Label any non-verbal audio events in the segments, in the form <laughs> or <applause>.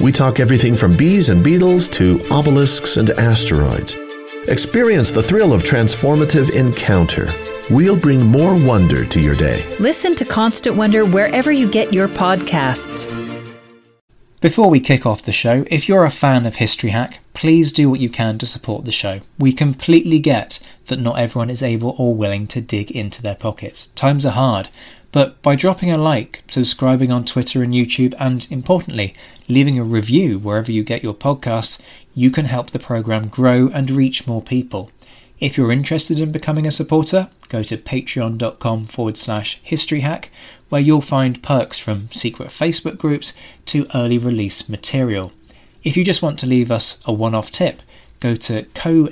we talk everything from bees and beetles to obelisks and asteroids. Experience the thrill of transformative encounter. We'll bring more wonder to your day. Listen to Constant Wonder wherever you get your podcasts. Before we kick off the show, if you're a fan of History Hack, please do what you can to support the show. We completely get that not everyone is able or willing to dig into their pockets. Times are hard, but by dropping a like, subscribing on Twitter and YouTube, and importantly, leaving a review wherever you get your podcasts, you can help the program grow and reach more people. If you're interested in becoming a supporter, go to patreon.com forward slash historyhack, where you'll find perks from secret Facebook groups to early release material. If you just want to leave us a one off tip, go to ko-fi.com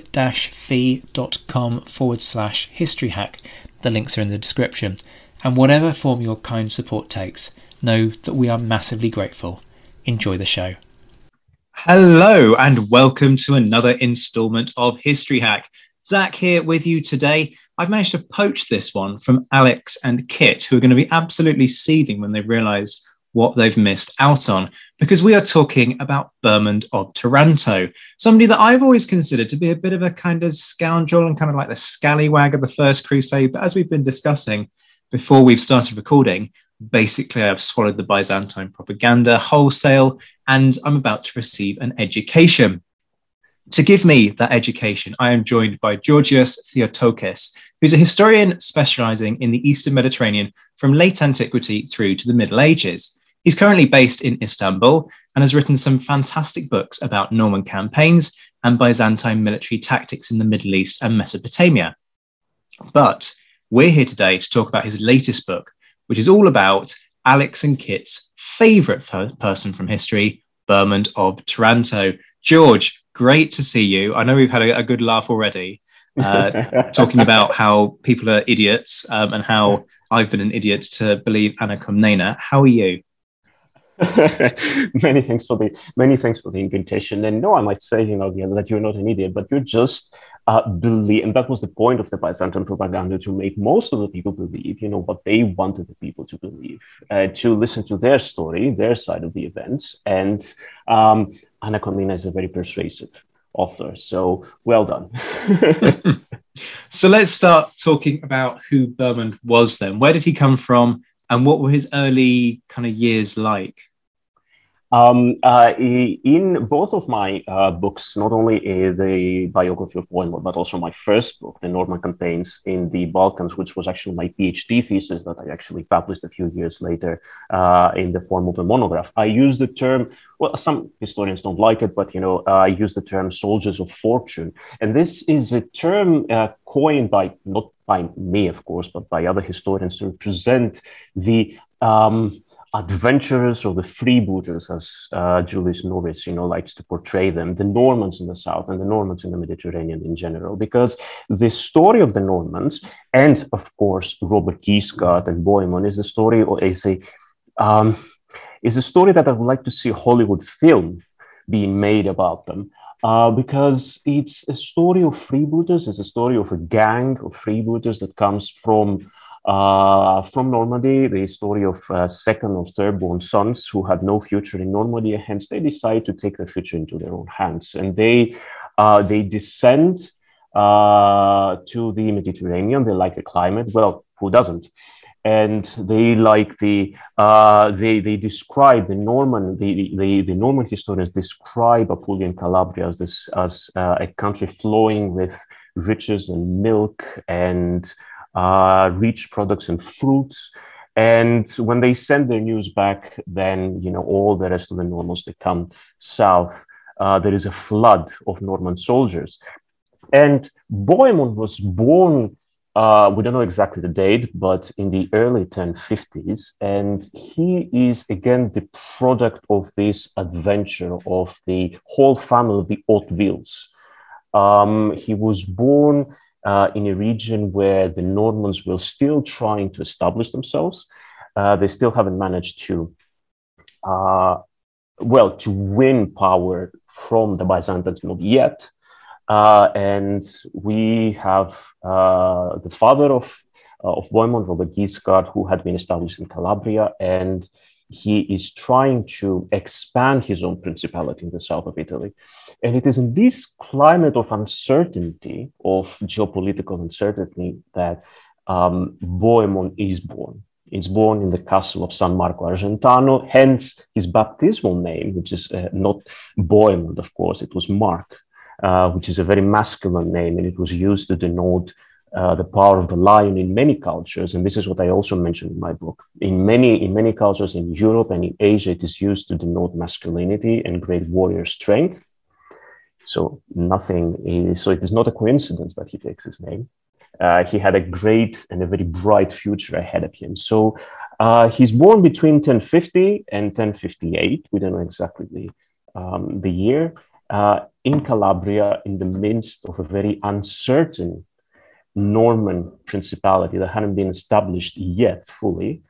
forward slash historyhack. The links are in the description. And whatever form your kind support takes, know that we are massively grateful. Enjoy the show. Hello, and welcome to another installment of History Hack. Zach here with you today. I've managed to poach this one from Alex and Kit, who are going to be absolutely seething when they realize what they've missed out on, because we are talking about Bohemond of Taranto, somebody that I've always considered to be a bit of a kind of scoundrel and kind of like the scallywag of the First Crusade. But as we've been discussing before we've started recording, basically I've swallowed the Byzantine propaganda wholesale and I'm about to receive an education. To give me that education, I am joined by Georgios Theotokis, who's a historian specializing in the Eastern Mediterranean from late antiquity through to the Middle Ages. He's currently based in Istanbul and has written some fantastic books about Norman campaigns and Byzantine military tactics in the Middle East and Mesopotamia. But we're here today to talk about his latest book, which is all about Alex and Kit's favorite person from history, Bohemond of Taranto. George, great to see you. I know we've had a, a good laugh already, uh, <laughs> talking about how people are idiots um, and how <laughs> I've been an idiot to believe Anna Komnene. How are you? <laughs> many thanks for the many thanks for the invitation. And no, I might say, you know, that you're not an idiot, but you're just uh, believe, and that was the point of the Byzantine propaganda to make most of the people believe, you know, what they wanted the people to believe, uh, to listen to their story, their side of the events. And um, Anna Komnene is a very persuasive author. So well done. <laughs> so let's start talking about who Bohemond was then. Where did he come from? And what were his early kind of years like? Um, uh, in both of my uh, books, not only uh, the biography of Bohemond, but also my first book, The Norman Campaigns in the Balkans, which was actually my PhD thesis that I actually published a few years later uh, in the form of a monograph. I use the term, well, some historians don't like it, but you know, I use the term soldiers of fortune. And this is a term uh, coined by, not by me, of course, but by other historians to represent the um, adventurers or the freebooters, as uh, Julius Norwich, you know, likes to portray them, the Normans in the south and the Normans in the Mediterranean in general, because the story of the Normans and, of course, Robert Guiscard and Bohemond is a story or is a um, is a story that I would like to see a Hollywood film being made about them. Uh, because it's a story of freebooters, it's a story of a gang of freebooters that comes from uh, from Normandy, the story of uh, second or third born sons who had no future in Normandy, and hence they decide to take their future into their own hands. And they, uh, they descend uh, to the Mediterranean. They like the climate. Well, who doesn't? and they like the uh, they they describe the Norman the, the the Norman historians describe Apulia and Calabria as this as a country flowing with riches and milk and uh, rich products and fruits. And when they send their news back, then you know all the rest of the Normans they come south. Uh, there is a flood of Norman soldiers, and Bohemond was born uh, we don't know exactly the date, but in the early 1050s. And he is again the product of this adventure of the whole family of the Hautevilles. Um, he was born uh, in a region where the Normans were still trying to establish themselves. Uh, they still haven't managed to, uh, well, to win power from the Byzantines yet. Uh, and we have uh, the father of, uh, of Bohemond, Robert Guiscard, who had been established in Calabria, and he is trying to expand his own principality in the south of Italy. And it is in this climate of uncertainty, of geopolitical uncertainty, that um, Bohemond is born. He's born in the castle of San Marco Argentano, hence his baptismal name, which is uh, not Bohemond, of course, it was Mark uh, which is a very masculine name, and it was used to denote uh, the power of the lion in many cultures. And this is what I also mentioned in my book. In many in many cultures in Europe and in Asia, it is used to denote masculinity and great warrior strength. So nothing is, so it is not a coincidence that he takes his name. Uh, he had a great and a very bright future ahead of him. So uh, he's born between 1050 and 1058. We don't know exactly the, um, the year uh, in Calabria in the midst of a very uncertain Norman principality that hadn't been established yet fully.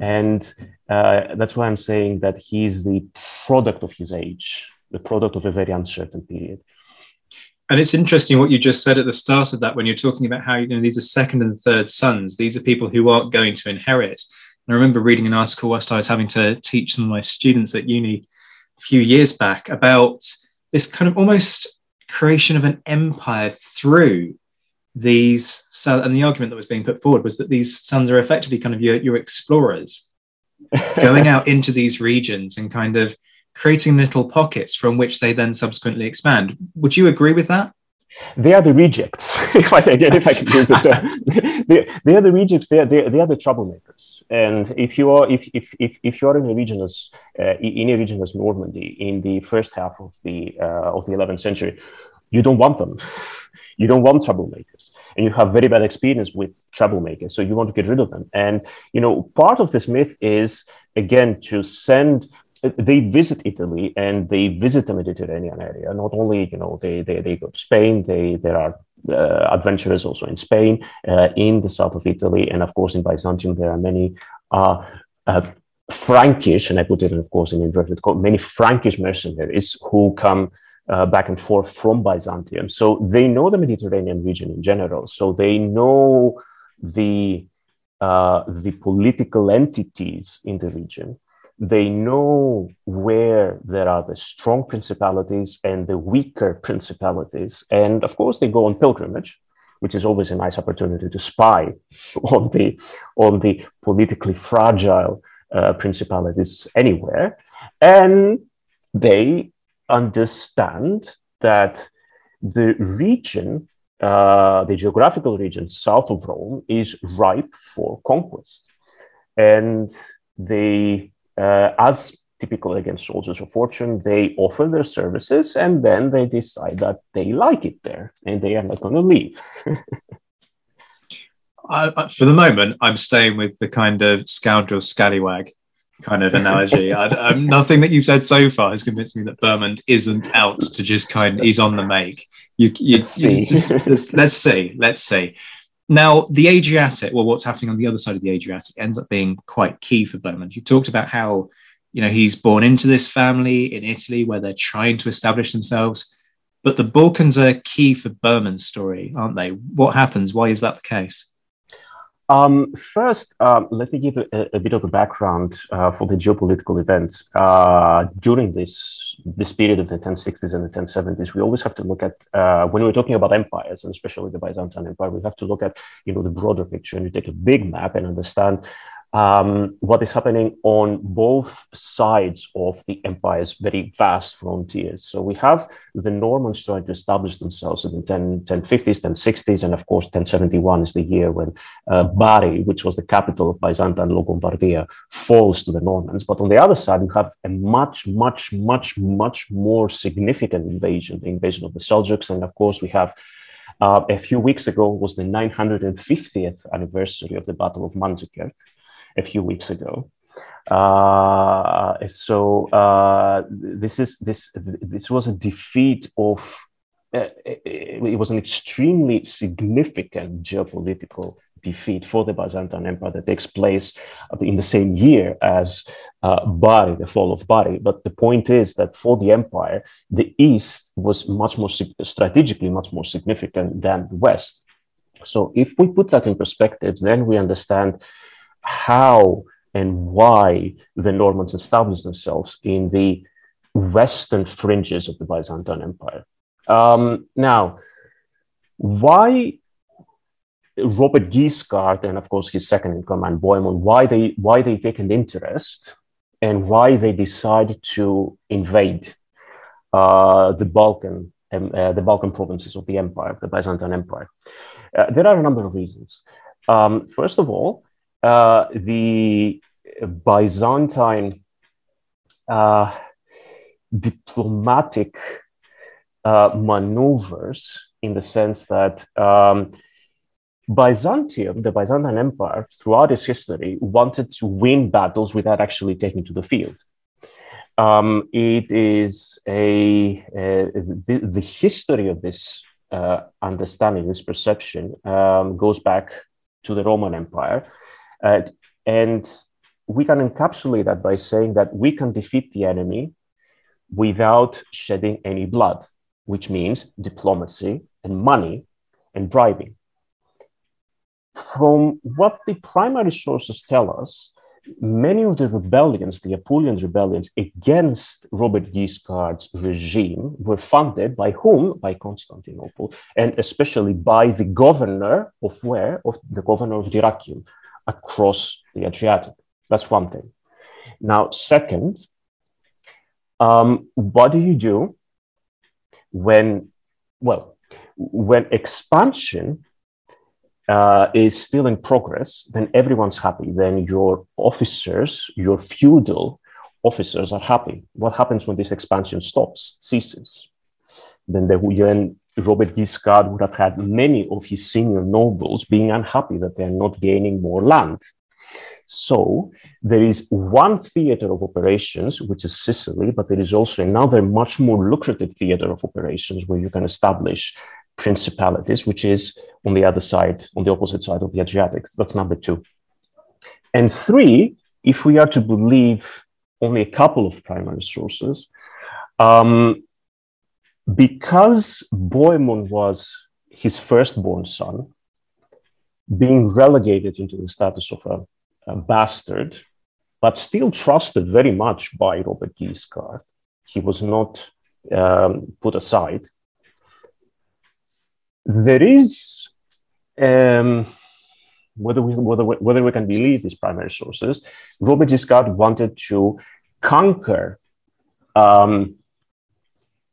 And uh, that's why I'm saying that he's the product of his age, the product of a very uncertain period. And it's interesting what you just said at the start of that when you're talking about how you know these are second and third sons. These are people who aren't going to inherit. And I remember reading an article whilst I was having to teach some of my students at uni a few years back about this kind of almost creation of an empire through these and the argument that was being put forward was that these sons are effectively kind of your, your explorers <laughs> going out into these regions and kind of creating little pockets from which they then subsequently expand would you agree with that they are the rejects, <laughs> if I again if I can use the term. <laughs> they, they, are the rejects. They are, they, they, are the troublemakers. And if you are if if if, if you are in a region as uh, in a region as Normandy in the first half of the uh, of the 11th century, you don't want them. You don't want troublemakers, and you have very bad experience with troublemakers. So you want to get rid of them. And you know, part of this myth is again to send they visit Italy and they visit the Mediterranean area. Not only, you know, they, they, they go to Spain, they, there are uh, adventurers also in Spain, uh, in the south of Italy, and of course in Byzantium, there are many uh, uh Frankish, and I put it, of course, in inverted commas, many Frankish mercenaries who come uh, back and forth from Byzantium. So they know the Mediterranean region in general. So they know the uh, the political entities in the region they know where there are the strong principalities and the weaker principalities. And of course, they go on pilgrimage, which is always a nice opportunity to spy <laughs> on the, on the politically fragile uh, principalities anywhere. And they understand that the region, uh, the geographical region south of Rome, is ripe for conquest. And they uh, as typical against soldiers of fortune, they offer their services and then they decide that they like it there and they are not going to leave. <laughs> I, for the moment, I'm staying with the kind of scoundrel scallywag kind of analogy. I, am nothing that you've said so far has convinced me that Bohemond isn't out to just kind. Of, he's on the make. You, you, let's, see. Just, let's see. Let's see. Now, the Adriatic, well, what's happening on the other side of the Adriatic ends up being quite key for Bohemond. You talked about how, you know, he's born into this family in Italy where they're trying to establish themselves. But the Balkans are key for Bohemond's story, aren't they? What happens? Why is that the case? Um, first, um, let me give a, a, bit of a background uh, for the geopolitical events uh, during this this period of the 1060s and the 1070s. We always have to look at uh, when we're talking about empires, and especially the Byzantine Empire. We have to look at you know the broader picture, and you take a big map and understand um, what is happening on both sides of the empire's very vast frontiers. So we have the Normans trying to establish themselves in the 10, 1050s, 1060s, and of course 1071 is the year when uh, Bari, which was the capital of Byzantine Longobardia, falls to the Normans. But on the other side, you have a much, much, much, much more significant invasion, the invasion of the Seljuks, and of course we have uh, a few weeks ago was the 950th anniversary of the Battle of Manzikert a few weeks ago. Uh, so uh, this is this this was a defeat of uh, it was an extremely significant geopolitical defeat for the Byzantine Empire that takes place in the same year as uh, Bari, the fall of Bari. But the point is that for the empire, the East was much more strategically much more significant than the West. So if we put that in perspective, then we understand how and why the Normans established themselves in the western fringes of the Byzantine Empire. Um, now, why Robert Guiscard and of course his second in command Bohemond, why they why they take an interest and why they decide to invade uh, the Balkan um, uh, the Balkan provinces of the empire, the Byzantine Empire. Uh, there are a number of reasons. Um, first of all, uh, the Byzantine uh, diplomatic uh, maneuvers in the sense that um, Byzantium, the Byzantine Empire, throughout its history, wanted to win battles without actually taking to the field. Um, it is a, a the, the, history of this uh, understanding, this perception, um, goes back to the Roman Empire, uh, and we can encapsulate that by saying that we can defeat the enemy without shedding any blood, which means diplomacy and money and bribing. From what the primary sources tell us, many of the rebellions, the Apulian rebellions against Robert Guiscard's regime, were funded by whom? By Constantinople, and especially by the governor of where? Of the governor of Dyrrachium, across the Adriatic. That's one thing. Now, second, um, what do you do when, well, when expansion uh, is still in progress, then everyone's happy. Then your officers, your feudal officers are happy. What happens when this expansion stops, ceases? Then the, then Robert Guiscard would have had many of his senior nobles being unhappy that they're not gaining more land. So there is one theater of operations, which is Sicily, but there is also another much more lucrative theater of operations where you can establish principalities, which is on the other side, on the opposite side of the Adriatic. That's number two. And three, if we are to believe only a couple of primary sources, um, because Bohemond was his firstborn son, being relegated into the status of a, a bastard, but still trusted very much by Robert Guiscard, he was not um, put aside. There is, um, whether, we, whether, we, whether we can believe these primary sources, Robert Guiscard wanted to conquer um,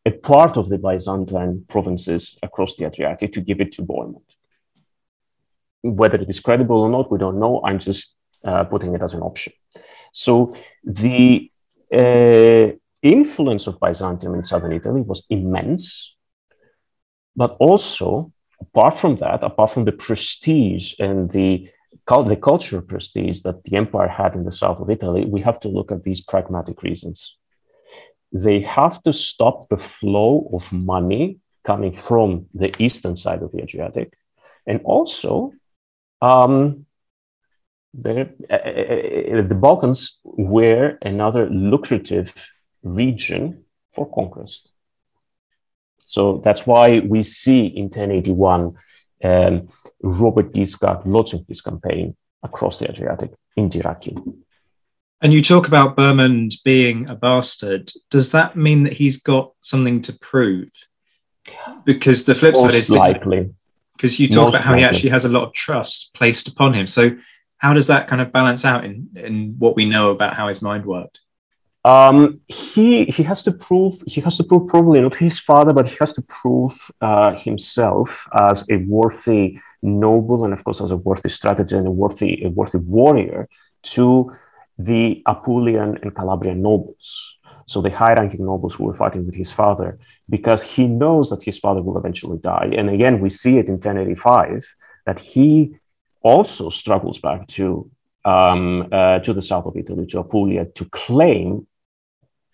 a part of the Byzantine provinces across the Adriatic to give it to Bohemond. Whether it is credible or not, we don't know. I'm just uh, putting it as an option. So the uh, influence of Byzantium in southern Italy was immense, but also apart from that, apart from the prestige and the the cultural prestige that the empire had in the south of Italy, we have to look at these pragmatic reasons they have to stop the flow of money coming from the eastern side of the Adriatic. And also, um, the, uh, uh, uh, the Balkans were another lucrative region for conquest. So that's why we see in 1081 um, Robert Guiscard launching his campaign across the Adriatic in Dyrrhachium. And you talk about Bohemond being a bastard. Does that mean that he's got something to prove? Because the flip Most side is likely. because you talk Most about how he actually has a lot of trust placed upon him. So how does that kind of balance out in, in what we know about how his mind worked? Um, he he has to prove he has to prove probably not his father, but he has to prove uh, himself as a worthy noble and of course as a worthy strategist and a worthy a worthy warrior to the Apulian and Calabrian nobles. So the high-ranking nobles who were fighting with his father, because he knows that his father will eventually die. And again, we see it in 1085 that he also struggles back to um, uh, to the south of Italy, to Apulia, to claim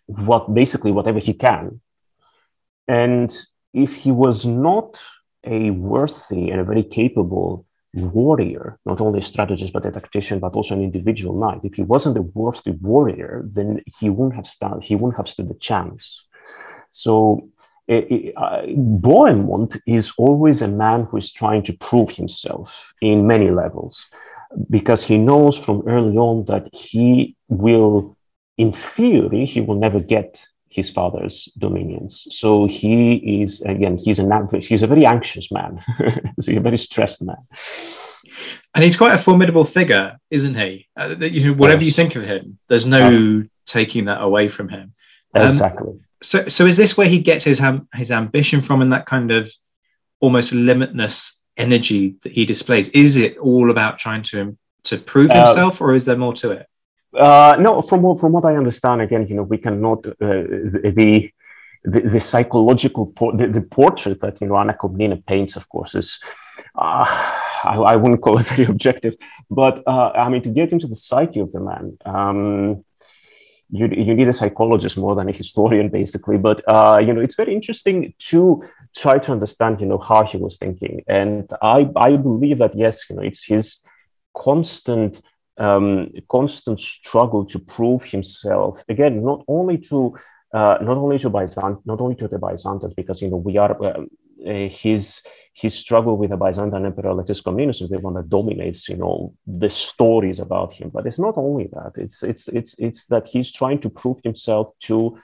what basically whatever he can. And if he was not a worthy and a very capable warrior, not only a strategist but a tactician, but also an individual knight, if he wasn't a worthy warrior, then he wouldn't have stand, he wouldn't have stood a chance. So it, it, uh, Bohemond is always a man who is trying to prove himself in many levels because he knows from early on that he will, in theory, he will never get his father's dominions. So he is again, he's an he's a very anxious man. <laughs> he's a very stressed man. And he's quite a formidable figure, isn't he? Uh, you know, whatever you think of him, there's no taking that away from him. Um, exactly. So, so is this where he gets his am- his ambition from, and that kind of almost limitless energy that he displays? Is it all about trying to to prove Uh, himself, or is there more to it? Uh, no, from what, from what I understand, again, you know, we cannot uh, the, the the psychological por- the, the portrait that you know Anna Komnina paints, of course, is uh, I, I wouldn't call it <laughs> very objective, but uh, I mean to get into the psyche of the man. Um, you, you need a psychologist more than a historian, basically. But uh, you know, it's very interesting to try to understand, you know, how he was thinking. And I I believe that yes, you know, it's his constant um, constant struggle to prove himself again, not only to uh, not only to Byzant, not only to the Byzantines, because you know we are um, uh, his his struggle with the Byzantine Emperor Alexis Comnenus is the one that dominates, you know, the stories about him. But it's not only that; it's it's it's it's that he's trying to prove himself to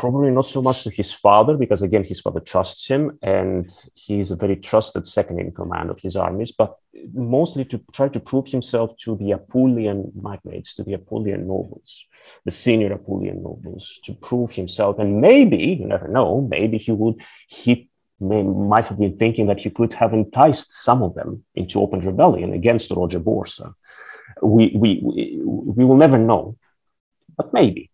probably not so much to his father, because again, his father trusts him and he's a very trusted second in command of his armies, but mostly to try to prove himself to the Apulian magnates, to the Apulian nobles, the senior Apulian nobles, to prove himself. And maybe, you never know, maybe he would, he may, might have been thinking that he could have enticed some of them into open rebellion against Roger Borsa. We, we, we, we will never know, but maybe.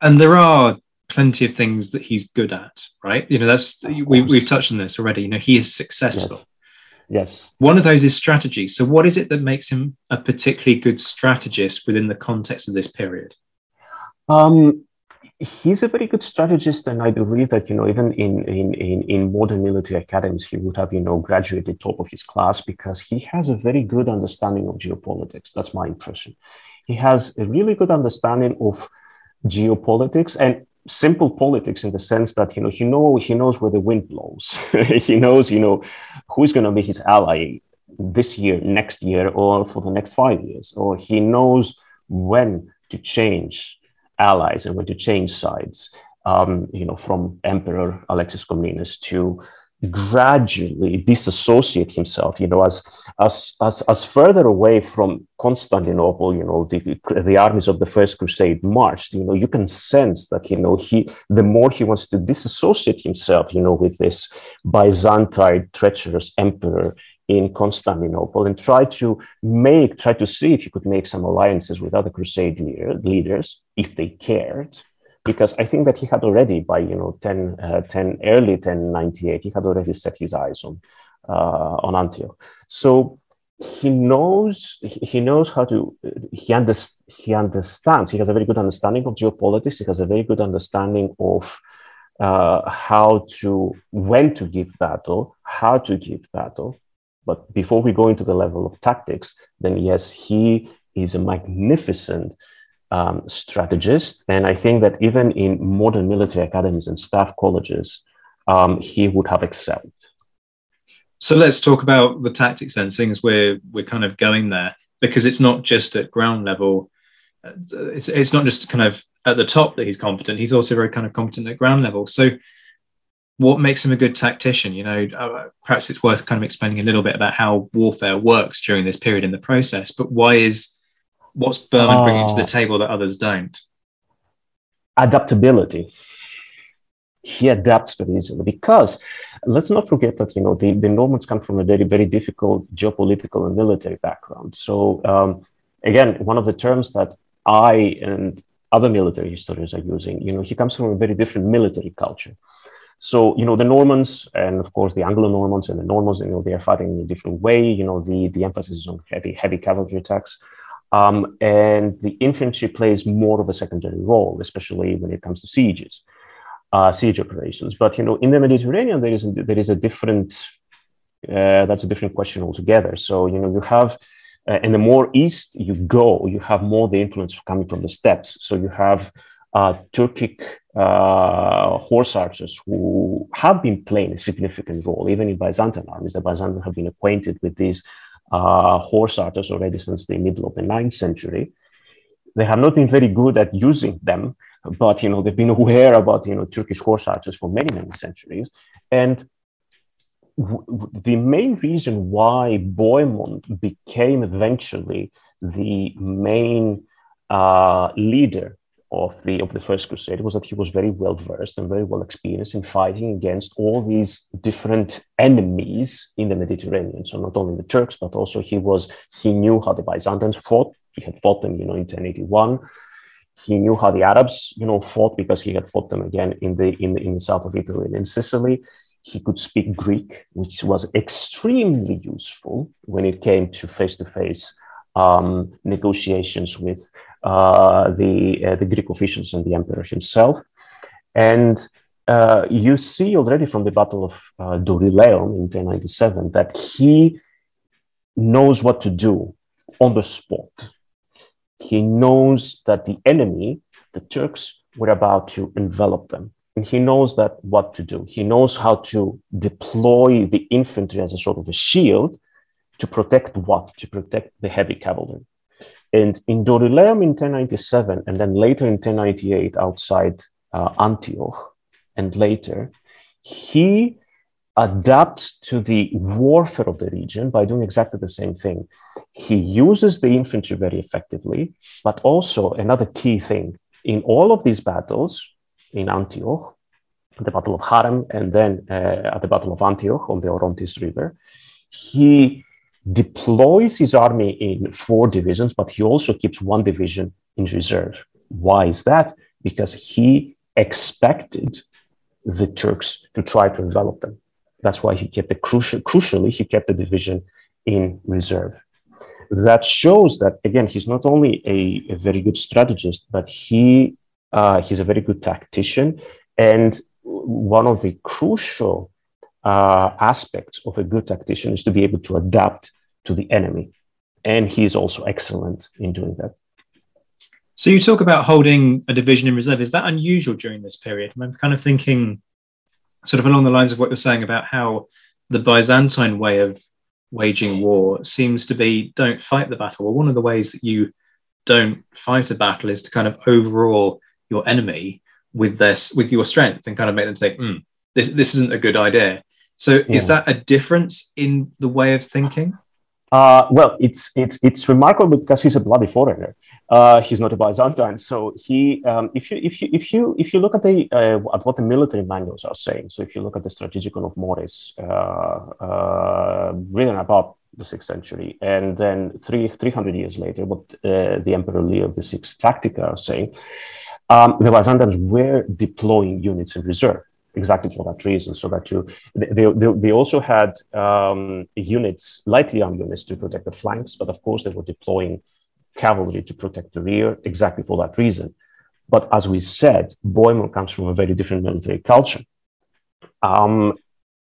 And there are plenty of things that he's good at, right? You know, that's we, we've touched on this already. You know, he is successful. Yes. yes. One of those is strategy. So, what is it that makes him a particularly good strategist within the context of this period? Um, he's a very good strategist, and I believe that you know even in in in, in modern military academies he would have you know graduated top of his class because he has a very good understanding of geopolitics. That's my impression. He has a really good understanding of geopolitics and simple politics in the sense that you know he know he knows where the wind blows. <laughs> he knows you know who's going to be his ally this year, next year, or for the next five years, or he knows when to change allies and when to change sides. Um, you know, from Emperor Alexis Comnenus to gradually disassociate himself, you know, as as as as further away from Constantinople, you know, the the armies of the First Crusade marched, you know, you can sense that, you know, he the more he wants to disassociate himself, you know, with this Byzantine treacherous emperor in Constantinople and try to make, try to see if he could make some alliances with other crusade leader, leaders, if they cared. Because I think that he had already, by you know 10, uh, 10 early 1098, he had already set his eyes on uh, on Antioch. So he knows he knows how to he, he understands he has a very good understanding of geopolitics he has a very good understanding of uh, how to when to give battle how to give battle but before we go into the level of tactics then yes he is a magnificent um, strategist and i think that even in modern military academies and staff colleges um, he would have excelled So let's talk about the tactics then, seeing as we're we're kind of going there, because it's not just at ground level. It's it's not just kind of at the top that he's competent. He's also very kind of competent at ground level. So, what makes him a good tactician? You know, uh, perhaps it's worth kind of explaining a little bit about how warfare works during this period in the process. But why is what's Bohemond bringing to the table that others don't? Adaptability. He adapts very easily because let's not forget that you know the, the Normans come from a very very difficult geopolitical and military background. So um, again, one of the terms that I and other military historians are using, you know, he comes from a very different military culture. So, you know, the Normans and of course the Anglo-Normans and the Normans, you know, they are fighting in a different way. You know, the, the emphasis is on heavy, heavy cavalry attacks. Um, and the infantry plays more of a secondary role, especially when it comes to sieges, uh, siege operations. But you know, in the Mediterranean, there is a, there is a different. Uh, that's a different question altogether. So you know, you have, uh, and the more east you go, you have more the influence coming from the steppes. So you have uh, Turkic uh, horse archers who have been playing a significant role, even in Byzantine armies. The Byzantines have been acquainted with these uh, horse archers already since the middle of the ninth century. They have not been very good at using them, but you know they've been <laughs> aware about you know Turkish horse archers for many many centuries. And the main reason why Bohemond became eventually the main uh, leader of the of the first crusade was that he was very well versed and very well experienced in fighting against all these different enemies in the Mediterranean. So not only the Turks, but also he was he knew how the Byzantines fought. He had fought them, you know, in 1081. He knew how the Arabs, you know, fought because he had fought them again in the in the, in the south of Italy and in Sicily. He could speak Greek, which was extremely useful when it came to face to face negotiations with uh, the, uh, the Greek officials and the emperor himself. And uh, you see already from the Battle of uh, in 1097 that he knows what to do on the spot. He knows that the enemy, the Turks, were about to envelop them. And he knows that what to do. He knows how to deploy the infantry as a sort of a shield to protect what? To protect the heavy cavalry. And in Dorylaeum in 1097, and then later in 1098 outside uh, Antioch, and later, he adapts to the warfare of the region by doing exactly the same thing. He uses the infantry very effectively, but also another key thing in all of these battles in Antioch, the Battle of Harem, and then uh, at the Battle of Antioch on the Orontes River, he deploys his army in four divisions, but he also keeps one division in reserve. Why is that? Because he expected the Turks to try to envelop them. That's why he kept the crucial, crucially, he kept the division in reserve. That shows that again, he's not only a, a very good strategist, but he uh, he's a very good tactician. And one of the crucial uh, aspects of a good tactician is to be able to adapt to the enemy. And he is also excellent in doing that. So you talk about holding a division in reserve. Is that unusual during this period? I'm kind of thinking sort of along the lines of what you're saying about how the Byzantine way of waging war seems to be don't fight the battle. Well, one of the ways that you don't fight a battle is to kind of overall your enemy with this with your strength and kind of make them think, mm, this this isn't a good idea. So yeah. is that a difference in the way of thinking? Uh, well, it's it's it's remarkable because he's a bloody foreigner. Uh, he's not a Byzantine, so he. Um, if you if you if you if you look at the uh, at what the military manuals are saying, so if you look at the Strategicon of Maurice, uh, uh, written about the sixth century, and then three three hundred years later, what uh, the Emperor Leo the Sixth Tactica are saying, um, the Byzantines were deploying units in reserve exactly for that reason. So that you, they, they, they also had um, units, lightly armed units to protect the flanks, but of course they were deploying cavalry to protect the rear exactly for that reason. But as we said, Bohemond comes from a very different military culture. Um,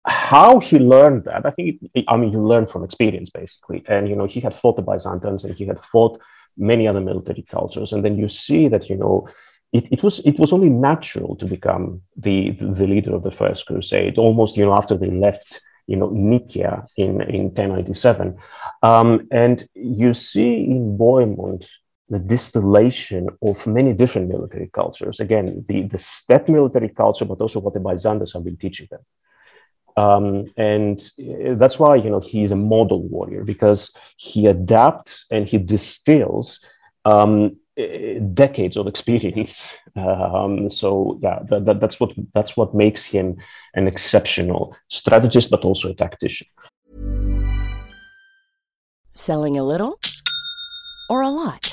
how he learned that, I think, I mean, you learn from experience basically. And, you know, he had fought the Byzantines and he had fought many other military cultures. And then you see that, you know, it, it was it was only natural to become the the leader of the first crusade almost you know after they left you know, Nikaea in, in 1097. Um, and you see in Bohemond the distillation of many different military cultures. Again, the, the steppe military culture, but also what the Byzantines have been teaching them. Um, and uh, that's why you know he's a model warrior because he adapts and he distills um, decades of experience. Um, so yeah, that, that, that's what that's what makes him an exceptional strategist, but also a tactician. Selling a little or a lot.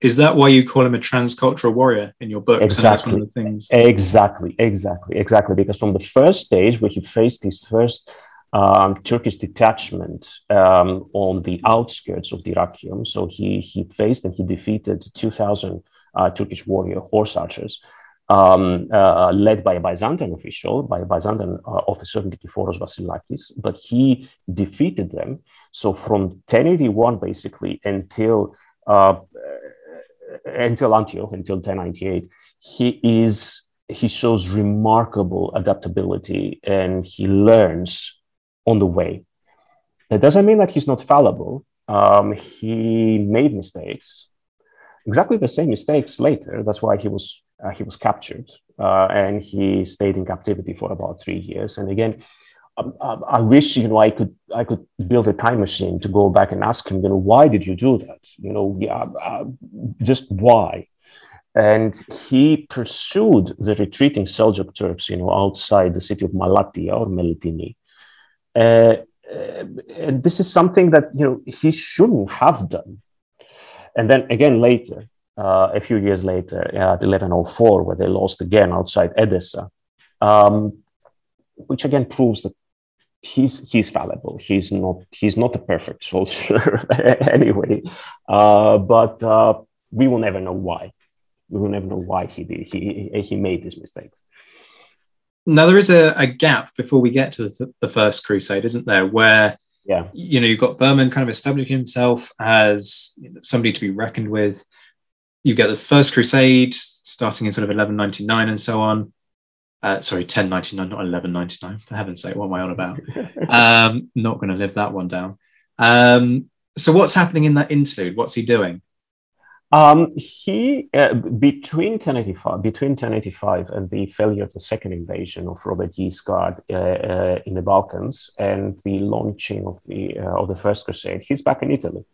Is that why you call him a transcultural warrior in your book? Exactly. Exactly. Exactly. Exactly. Because from the first stage where he faced his first um, Turkish detachment um, on the outskirts of Dyrrhachium, so he he faced and he defeated 2,000 uh, Turkish warrior horse archers. Um, uh, led by a Byzantine official, by a Byzantine uh, officer, Nikephoros Vasilakis, but he defeated them. So from 1081, basically, until uh, until Antioch, until 1098, he is he shows remarkable adaptability and he learns on the way. That doesn't mean that he's not fallible. Um, he made mistakes, exactly the same mistakes later. That's why he was uh, he was captured uh, and he stayed in captivity for about three years. And again, um, I wish you know I could I could build a time machine to go back and ask him you know why did you do that? You know yeah uh, just why? And he pursued the retreating Seljuk Turks you know outside the city of Malatya or Melitini. Uh, uh, and this is something that you know he shouldn't have done. And then again later uh, a few years later at 1104 where they lost again outside Edessa um, which again proves that he's he's fallible. He's not he's not a perfect soldier <laughs> anyway. Uh, but uh, we will never know why. We will never know why he did he he made these mistakes. Now there is a, a gap before we get to the, the, first crusade, isn't there? Where yeah, you know you've got Bohemond kind of establishing himself as somebody to be reckoned with. You get the first crusade starting in sort of 1199 and so on. Uh, sorry, 1099, not 1199. For heaven's sake, what am I on about? <laughs> um, not going to live that one down. Um, so, what's happening in that interlude? What's he doing? Um, he uh, between 1085 between 1085 and the failure of the second invasion of Robert Guiscard uh, uh, in the Balkans and the launching of the uh, of the First Crusade, he's back in Italy.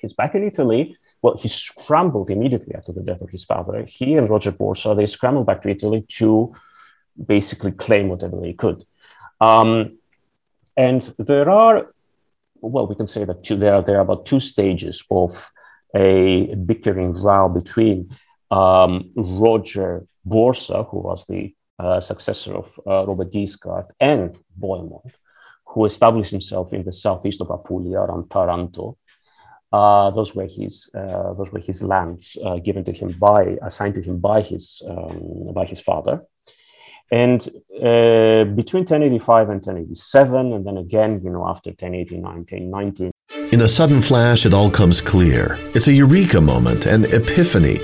He's back in Italy. Well, he scrambled immediately after the death of his father. He and Roger Borsa they scrambled back to Italy to basically claim whatever they could. Um, and there are, well, we can say that two, there, are, there are about two stages of a bickering row between um, Roger Borsa, who was the uh, successor of uh, Robert Guiscard, and Bohemond, who established himself in the southeast of Apulia around Taranto. Uh, those were his uh, those were his lands uh, given to him by assigned to him by his um, by his father. And uh, between 1085 and 1087, and then again, you know, after 1089, 1090. In a sudden flash, it all comes clear. It's a eureka moment, an epiphany.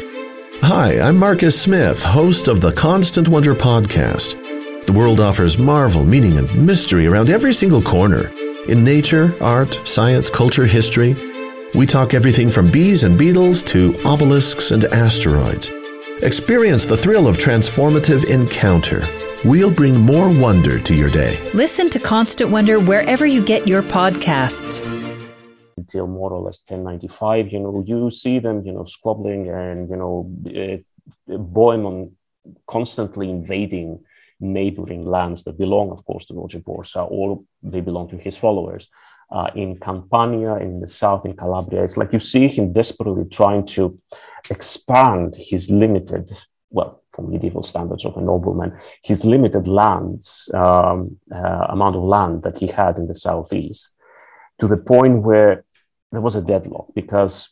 Hi, I'm Marcus Smith, host of the Constant Wonder podcast. The world offers marvel, meaning, and mystery around every single corner. In nature, art, science, culture, history, we talk everything from bees and beetles to obelisks and asteroids. Experience the thrill of transformative encounter. We'll bring more wonder to your day. Listen to Constant Wonder wherever you get your podcasts. Until more or less 1095, you know, you see them, you know, squabbling and, you know, uh, Bohemond constantly invading neighboring lands that belong, of course, to Roger Borsa, or they belong to his followers. Uh, in Campania, in the south, in Calabria, it's like you see him desperately trying to expand his limited, well, from medieval standards of a nobleman, his limited lands, um, uh, amount of land that he had in the southeast, to the point where there was a deadlock because,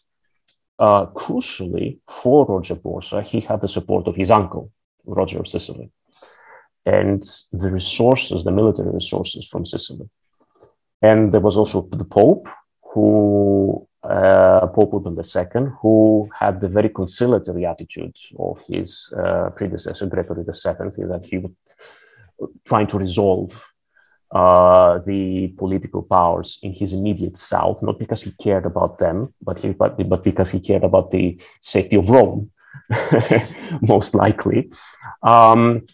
uh, crucially, for Roger Borsa, he had the support of his uncle, Roger of Sicily, and the resources, the military resources from Sicily. And there was also the Pope, who uh, Pope Urban II, who had the very conciliatory attitude of his uh, predecessor, Gregory VII, that he was trying to resolve uh, the political powers in his immediate south, not because he cared about them, but, he, but, but because he cared about the safety of Rome, <laughs> most likely. Um,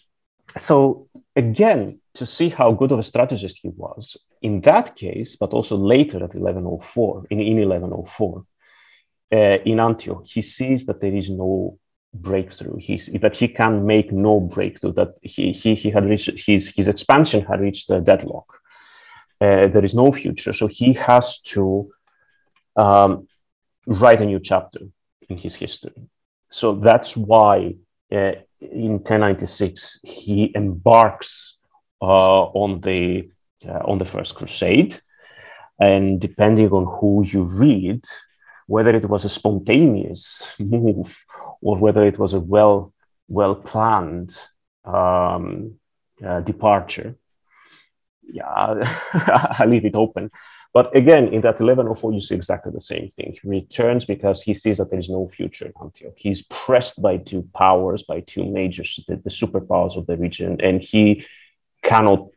so, again, to see how good of a strategist he was, in that case, but also later at 1104, in, in 1104, uh, in Antioch, he sees that there is no breakthrough. He's, that he can make no breakthrough. That he he, he had reached his his expansion had reached a deadlock. Uh, there is no future, so he has to um, write a new chapter in his history. So that's why uh, in 1096 he embarks uh, on the on the First Crusade. And depending on who you read, whether it was a spontaneous <laughs> move or whether it was a well well planned um, uh, departure, yeah, <laughs> I leave it open. But again, in that 1104, you see exactly the same thing. He returns because he sees that there is no future in Antioch. He's pressed by two powers, by two major, the, the superpowers of the region, and he cannot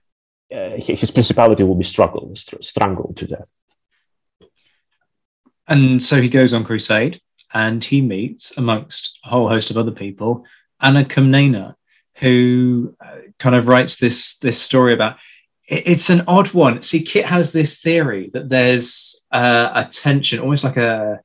uh, his principality will be struggled, strangled to death. And so he goes on crusade and he meets, amongst a whole host of other people, Anna Comnena, who uh, kind of writes this, this story about it's an odd one. See, Kit has this theory that there's uh, a tension, almost like a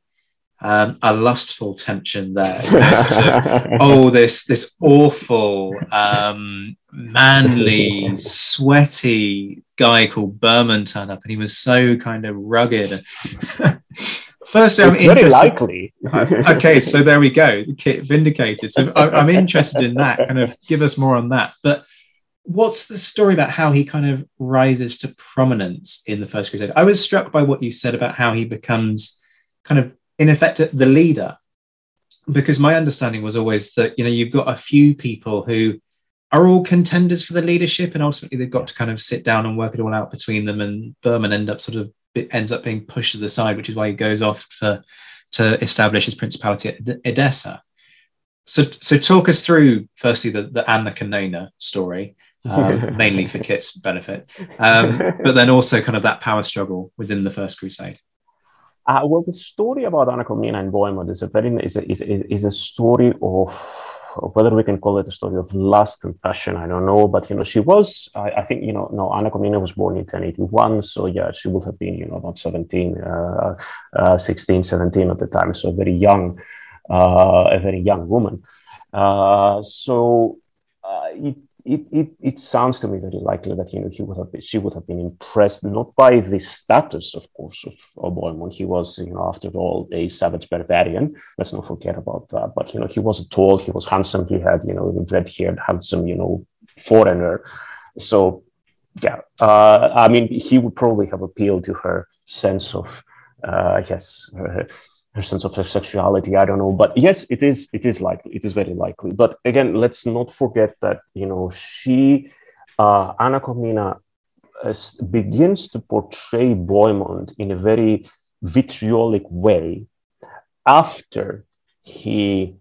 um, a lustful tension there. <laughs> You know, oh, this this awful, um, manly, <laughs> sweaty guy called Bohemond turned up, and he was so kind of rugged. Firstly, I'm it's very likely. <laughs> okay, so there we go. Kit vindicated. So I'm interested in that. Kind of give us more on that. But what's the story about how he kind of rises to prominence in the First Crusade? I was struck by what you said about how he becomes kind of in effect the leader because my understanding was always that you know you've got a few people who are all contenders for the leadership and ultimately they've got to kind of sit down and work it all out between them and Bohemond end up sort of ends up being pushed to the side which is why he goes off for to establish his principality at Edessa. So so talk us through firstly the, the Anna Comnena story um, <laughs> mainly for Kit's benefit um, but then also kind of that power struggle within the first crusade. Uh, well, the story about Anna Comnena and Bohemond is a very is a, is, is, is a story of whether we can call it a story of lust and passion, I don't know. But you know, she was, I, I think, you know, no, Anna Comnena was born in 1081, so yeah, she would have been, you know, about 17, uh, uh, 16, 17 at the time, so very young, uh, a very young woman. Uh, so uh, it it, it, it sounds to me very likely that you know he would have been, she would have been impressed not by the status, of course, of, Bohemond. He was, you know, after all, a savage barbarian. Let's not forget about that. But you know, he was tall, he was handsome, he had you know red-haired, handsome, you know, foreigner. So yeah, uh, I mean, he would probably have appealed to her sense of, uh, yes, her, her sense of her sexuality. I don't know, but yes, it is. It is likely. It is very likely. But again, let's not forget that you know she, uh, Anna Comnena, uh, begins to portray Bohemond in a very vitriolic way after he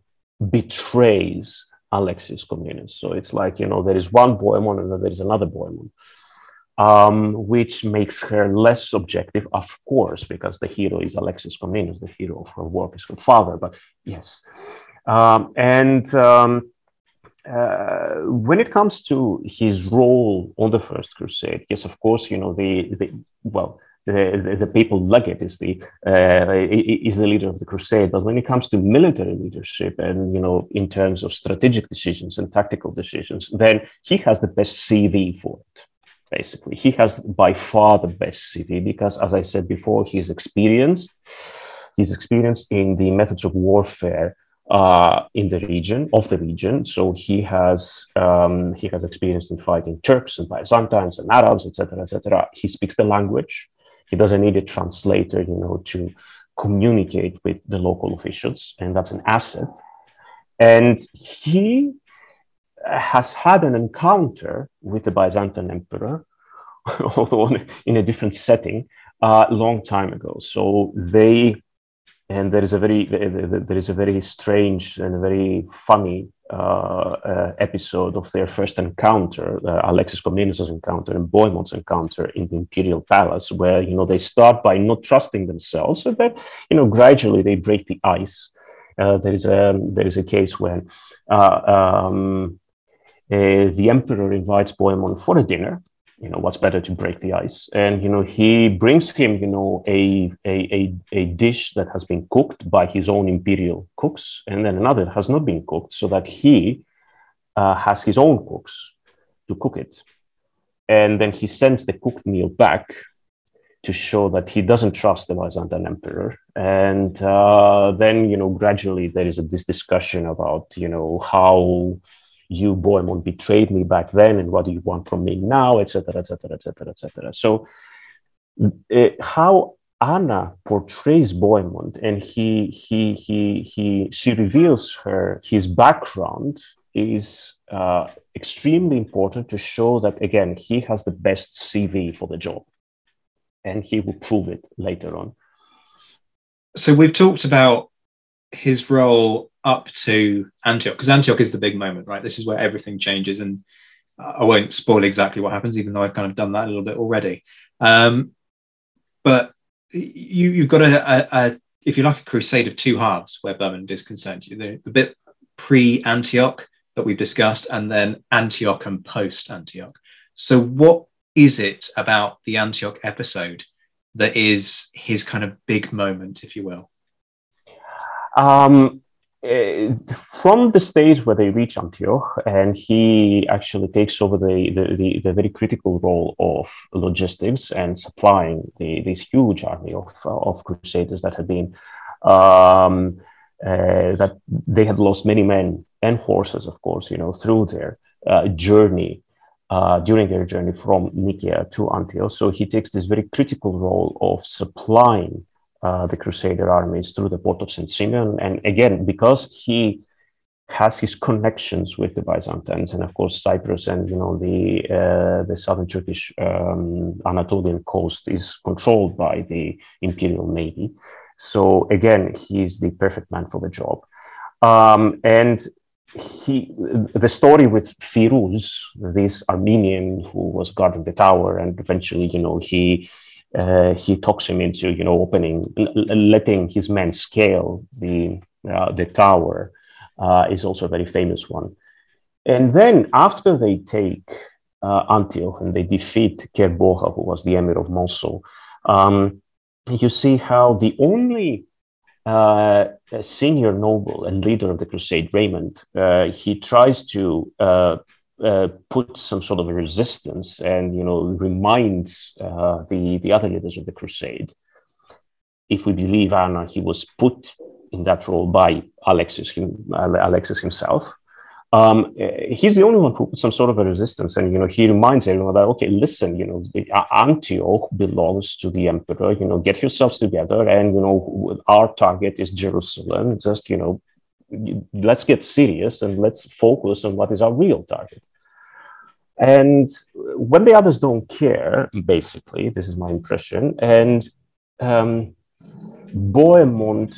betrays Alexis Comnenus. So it's like, you know, there is one Bohemond and then there is another Bohemond, um, which makes her less objective, of course, because the hero is Alexis Comnenus, the hero of her work is her father. But yes. Um, and um, uh, when it comes to his role on the First Crusade, yes, of course, you know, the, the well, the, the, papal legate is the uh, is the leader of the crusade. But when it comes to military leadership and you know in terms of strategic decisions and tactical decisions, then he has the best CV for it. Basically, he has by far the best CV because, as I said before, he is experienced. He's experienced in the methods of warfare uh, in the region of the region. So he has um, he has experience in fighting Turks and Byzantines and Arabs, etc., etc. He speaks the language. He doesn't need a translator, you know, to communicate with the local officials, and that's an asset. And he has had an encounter with the Byzantine emperor, <laughs> although in a different setting, a uh, long time ago. So they, and there is a very there is a very strange and very funny uh, uh, episode of their first encounter, uh, Alexis Comnenus' encounter and Bohemond's encounter in the imperial palace, where you know they start by not trusting themselves, and then you know gradually they break the ice. Uh, there is a there is a case when uh, um, the emperor invites Bohemond for a dinner, you know what's better to break the ice? And you know he brings him you know a, a, a, a dish that has been cooked by his own imperial cooks and then another has not been cooked so that he uh, has his own cooks to cook it. And then he sends the cooked meal back to show that he doesn't trust the byzantine emperor. And uh, then you know gradually there is a, this discussion about you know how you Bohemond betrayed me back then and what do you want from me now etc etc etc etc so uh, how anna portrays bohemond and he he he he she reveals her his background is uh, extremely important to show that again he has the best cv for the job and he will prove it later on. So we've talked about his role up to Antioch, because Antioch is the big moment, right? This is where everything changes, and I won't spoil exactly what happens, even though I've kind of done that a little bit already. Um, but you, you've got a, a, a, if you like, a crusade of two halves where Bohemond is concerned. The, the bit pre-Antioch that we've discussed, and then Antioch and post-Antioch. So, what is it about the Antioch episode that is his kind of big moment, if you will? Um, from the stage where they reach Antioch, and he actually takes over the, the, the, the, very critical role of logistics and supplying the, this huge army of, of crusaders that had been, um, uh, that they had lost many men and horses, of course, you know, through their uh, journey, uh, during their journey from Nicaea to Antioch. So he takes this very critical role of supplying uh, the Crusader armies through the port of St. Simeon. And again, because he has his connections with the Byzantines and of course Cyprus and you know the uh, the southern Turkish um, Anatolian coast is controlled by the imperial navy. So again, he's the perfect man for the job. Um, and he the story with Firuz, this Armenian who was guarding the tower, and eventually, you know, he uh, he talks him into you know opening letting his men scale the uh, the tower uh, is also a very famous one. And then after they take uh, Antioch and they defeat Kerbogha who was the emir of Mosul um, you see how the only uh, senior noble and leader of the crusade Raymond uh, he tries to uh, put some sort of a resistance and you know reminds uh, the the other leaders of the crusade. If we believe Anna, he was put in that role by Alexis, him, Alexis himself. Um, he's the only one who put some sort of a resistance, and you know he reminds everyone that okay, listen, you know Antioch belongs to the emperor. You know, get yourselves together, and you know our target is Jerusalem. Just you know let's get serious and let's focus on what is our real target. And when the others don't care, basically, this is my impression, and um, Bohemond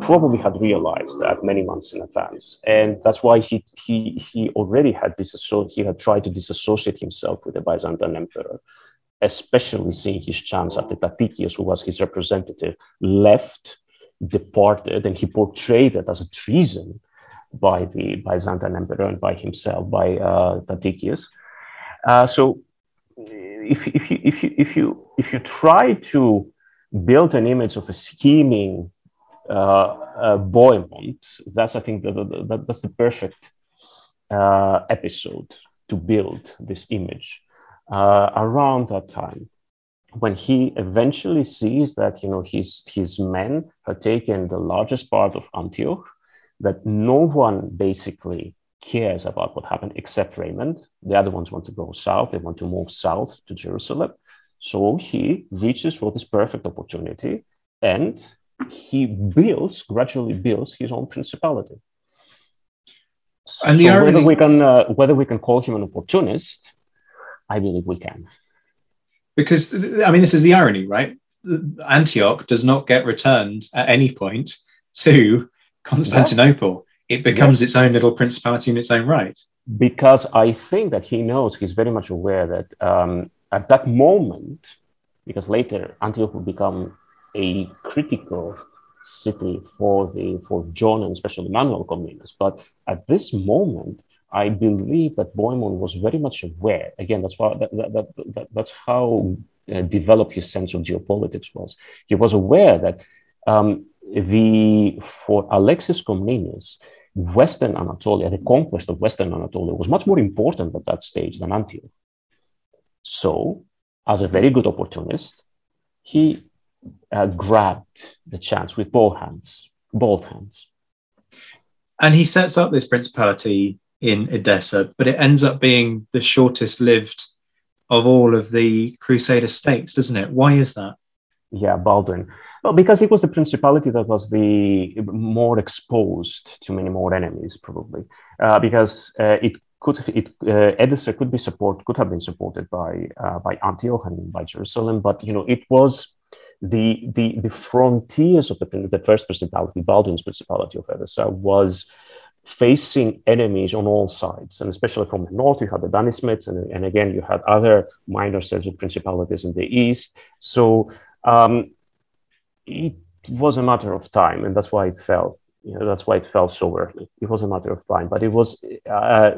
probably had realized that many months in advance, and that's why he he he already had disassociated. He had tried to disassociate himself with the Byzantine emperor, especially seeing his chance after Tatikios, who was his representative, left, departed, and he portrayed it as a treason by the Byzantine emperor and by himself, by uh, Tatikios. Uh, so, if if you if you if you if you try to build an image of a scheming uh, uh, that's I think that, that, that's the perfect uh, episode to build this image uh, around that time when he eventually sees that you know his his men have taken the largest part of Antioch, that no one basically cares about what happened except Raymond. The other ones want to go south; they want to move south to Jerusalem. So he reaches for this perfect opportunity and he builds, gradually builds his own principality. And so irony... whether we can uh, whether we can call him an opportunist, I believe we can. Because I mean, this is the irony, right? Antioch does not get returned at any point to Constantinople. Yeah. It becomes yes. its own little principality in its own right. Because I think that he knows, he's very much aware that um, at that moment, because later Antioch will become a critical city for the for John and especially Manuel Comnenus. But at this moment, I believe that Bohemond was very much aware. Again, that's why that, that, that, that that's how uh, developed his sense of geopolitics was. He was aware that um, the for Alexis Comnenus, Western Anatolia, the conquest of Western Anatolia was much more important at that stage than Antioch. So, as a very good opportunist, he uh, grabbed the chance with both hands, both hands. And he sets up this principality in Edessa, but it ends up being the shortest lived of all of the Crusader states, doesn't it? Why is that? Yeah, Baldwin. Well, because it was the principality that was the more exposed to many more enemies, probably, uh, because uh, it could it uh, Edessa could be support could have been supported by uh, by Antioch and by Jerusalem, but you know it was the the the frontiers of the the first principality, Baldwin's principality of Edessa, was facing enemies on all sides, and especially from the north, you had the Danishmends, and, and again you had other minor Seljuk principalities in the east. So um, it was a matter of time, and that's why it fell you know, that's why it fell so early. It was a matter of time, but it was uh,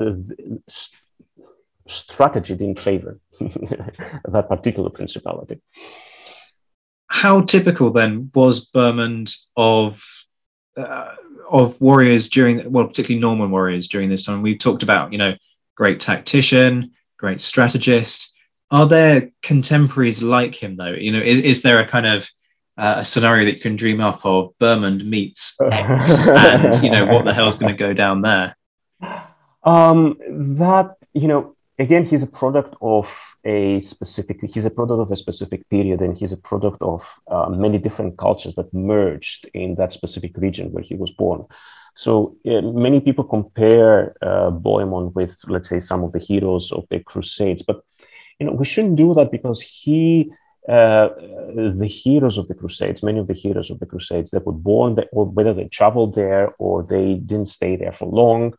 strategy didn't favor <laughs> that particular principality. How typical then was Bohemond of uh, of warriors during, well, particularly Norman warriors during this time? We've talked about, you know, great tactician, great strategist. Are there contemporaries like him though? You know, is, is there a kind of uh, a scenario that you can dream up of Bohemond meets X <laughs> and you know what the hell's going to go down there um, that you know again he's a product of a specific he's a product of a specific period and he's a product of uh, many different cultures that merged in that specific region where he was born. So uh, many people compare uh, Bohemond with let's say some of the heroes of the crusades but you know we shouldn't do that because he uh, the heroes of the Crusades, many of the heroes of the Crusades that were born, there, or whether they traveled there or they didn't stay there for long,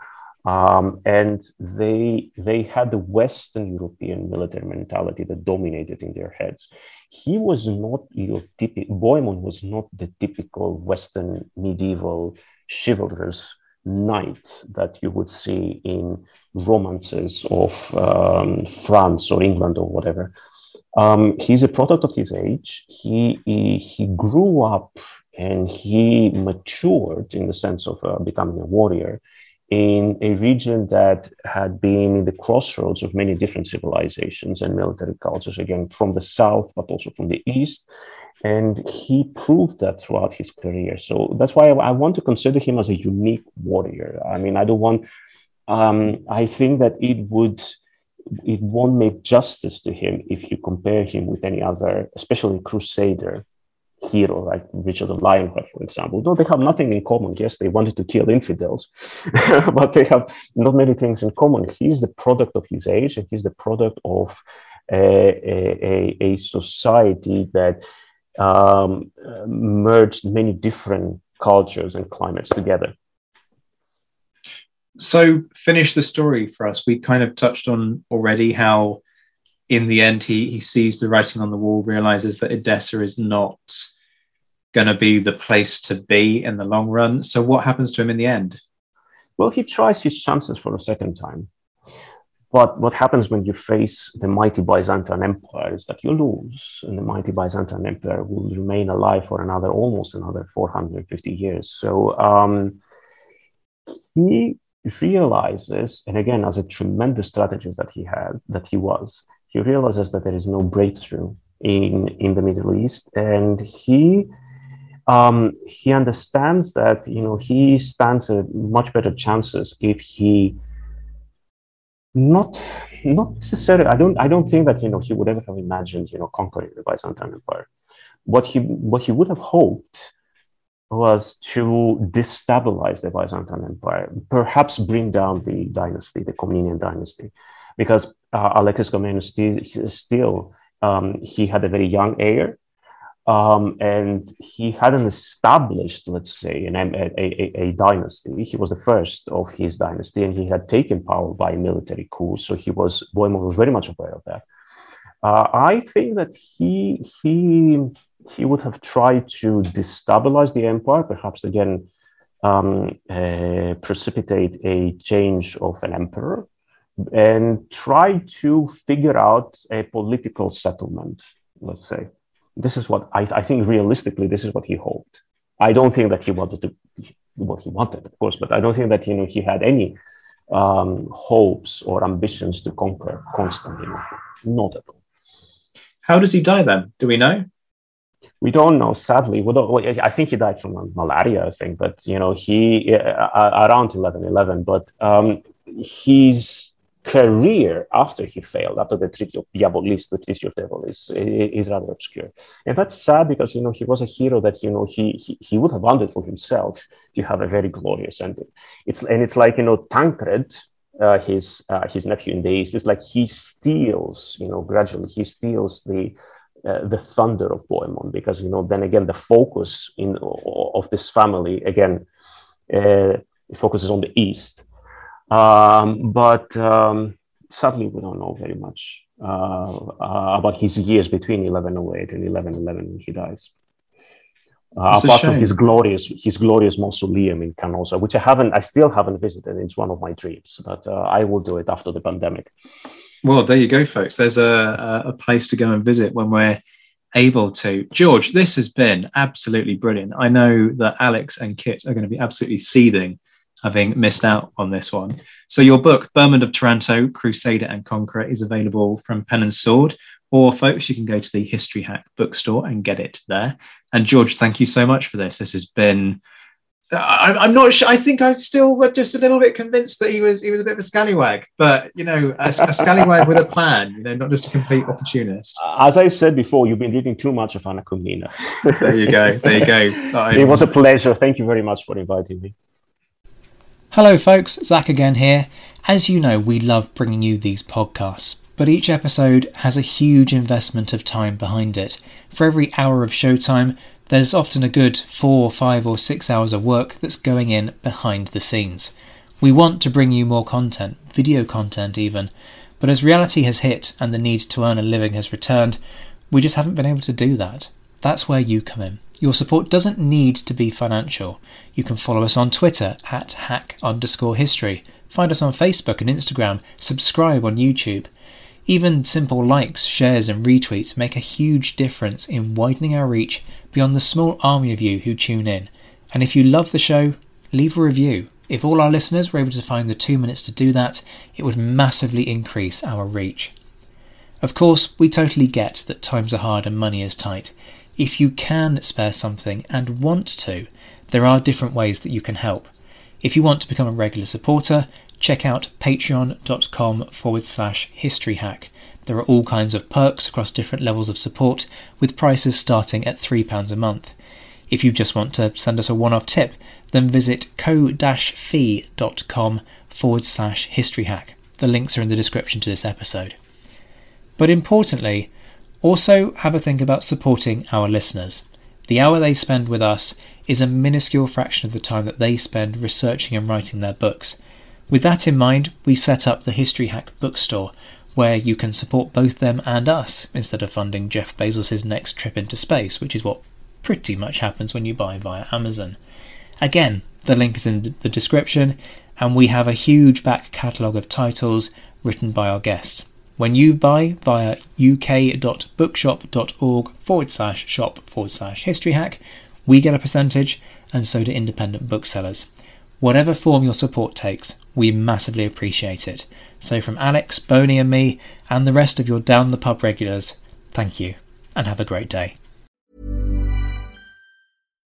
um, and they they had the Western European military mentality that dominated in their heads. He was not your typical Bohemond was not the typical Western medieval chivalrous knight that you would see in romances of um, France or England or whatever. Um, he's a product of his age. He, he, he grew up and he matured in the sense of uh, becoming a warrior in a region that had been in the crossroads of many different civilizations and military cultures, again, from the south, but also from the east. And he proved that throughout his career. So that's why I, want to consider him as a unique warrior. I mean, I don't want, um, I think that it would it won't make justice to him if you compare him with any other, especially crusader hero like Richard of Lionheart, for example. Though they have nothing in common. Yes, they wanted to kill infidels, <laughs> but they have not many things in common. He's the product of his age, and he's the product of a, a, a society that um, merged many different cultures and climates together. So, finish the story for us. We kind of touched on already how, in the end, he he sees the writing on the wall, realizes that Edessa is not going to be the place to be in the long run. So, what happens to him in the end? Well, he tries his chances for a second time. But what happens when you face the mighty Byzantine Empire is that you lose, and the mighty Byzantine Empire will remain alive for another almost another 450 years. So um, he realizes, and again, as a tremendous strategist that he had, that he was, he realizes that there is no breakthrough in in the Middle East, and he um, he understands that you know he stands a much better chances if he not not necessarily i don't i don't think that you know he would ever have imagined you know conquering the byzantine empire. What he what he would have hoped was to destabilize the byzantine empire perhaps bring down the dynasty the comnenian dynasty because uh, alexis comnenus still, um, he had a very young heir um, and he hadn't established, let's say, an, a, a, a, dynasty. He was the first of his dynasty, and he had taken power by military coup. So he was Bohemond was very much aware of that. Uh, I think that he he he would have tried to destabilize the empire, perhaps again um, uh, precipitate a change of an emperor, and try to figure out a political settlement. Let's say. This is what I, I think realistically this is what he hoped. I don't think that he wanted to what he wanted of course but i don't think that you know he had any um, hopes or ambitions to conquer constantinople. Not at all. How does he die then? Do we know? We don't know sadly. Don't, i think he died from malaria i think but you know he uh, around 1111 but um, he's career after he failed, after the Treaty of Diabolis, the Treaty of Devol is, is rather obscure. And that's sad because, you know, he was a hero that, you know, he, he, he would have wanted for himself to have a very glorious ending. It's, and it's like, you know, Tancred, uh, his, uh, his nephew in the East, it's like he steals, you know, gradually he steals the, uh, the thunder of Bohemond because, you know, then again, the focus in, of this family, again, uh, focuses on the East um, but um, sadly, we don't know very much uh, uh, about his years between 1108 and 1111 when he dies. Uh, apart from his glorious his glorious mausoleum in Canosa, which I haven't, I still haven't visited. It's one of my dreams, but uh, I will do it after the pandemic. Well, there you go, folks. There's a, a place to go and visit when we're able to. George, this has been absolutely brilliant. I know that Alex and Kit are going to be absolutely seething having missed out on this one. So your book, Bohemond of Taranto, Crusader and Conqueror, is available from Pen and Sword. Or, folks, you can go to the History Hack bookstore and get it there. And George, thank you so much for this. This has been. I, am not sure. I think I'm still just a little bit convinced that he was he was a bit of a scallywag, but you know, a, a scallywag with a plan. You know, not just a complete opportunist. Uh, as I said before, you've been reading too much of Anna Komnene. there you go. There you go. <laughs> It was a pleasure. Thank you very much for inviting me. Hello, folks, Zach again here. As you know, we love bringing you these podcasts, but each episode has a huge investment of time behind it. For every hour of showtime, there's often a good four, five, or six hours of work that's going in behind the scenes. We want to bring you more content, video content even, but as reality has hit and the need to earn a living has returned, we just haven't been able to do that. That's where you come in. Your support doesn't need to be financial. You can follow us on Twitter at hack underscore history, find us on Facebook and Instagram, subscribe on YouTube. Even simple likes, shares, and retweets make a huge difference in widening our reach beyond the small army of you who tune in. And if you love the show, leave a review. If all our listeners were able to find the two minutes to do that, it would massively increase our reach. Of course, we totally get that times are hard and money is tight. If you can spare something and want to, there are different ways that you can help. If you want to become a regular supporter, check out patreon.com forward slash historyhack. There are all kinds of perks across different levels of support, with prices starting at £3 a month. If you just want to send us a one off tip, then visit ko-fi.com forward slash historyhack. The links are in the description to this episode. But importantly, also have a think about supporting our listeners. The hour they spend with us is a minuscule fraction of the time that they spend researching and writing their books. With that in mind, we set up the History Hack bookstore, where you can support both them and us instead of funding Jeff Bezos' next trip into space, which is what pretty much happens when you buy via Amazon. Again, the link is in the description, and we have a huge back catalogue of titles written by our guests. When you buy via uk.bookshop.org forward slash shop forward slash history hack, we get a percentage, and so do independent booksellers. Whatever form your support takes, we massively appreciate it. So, from Alex, Boney, and me, and the rest of your Down the Pub regulars, thank you, and have a great day.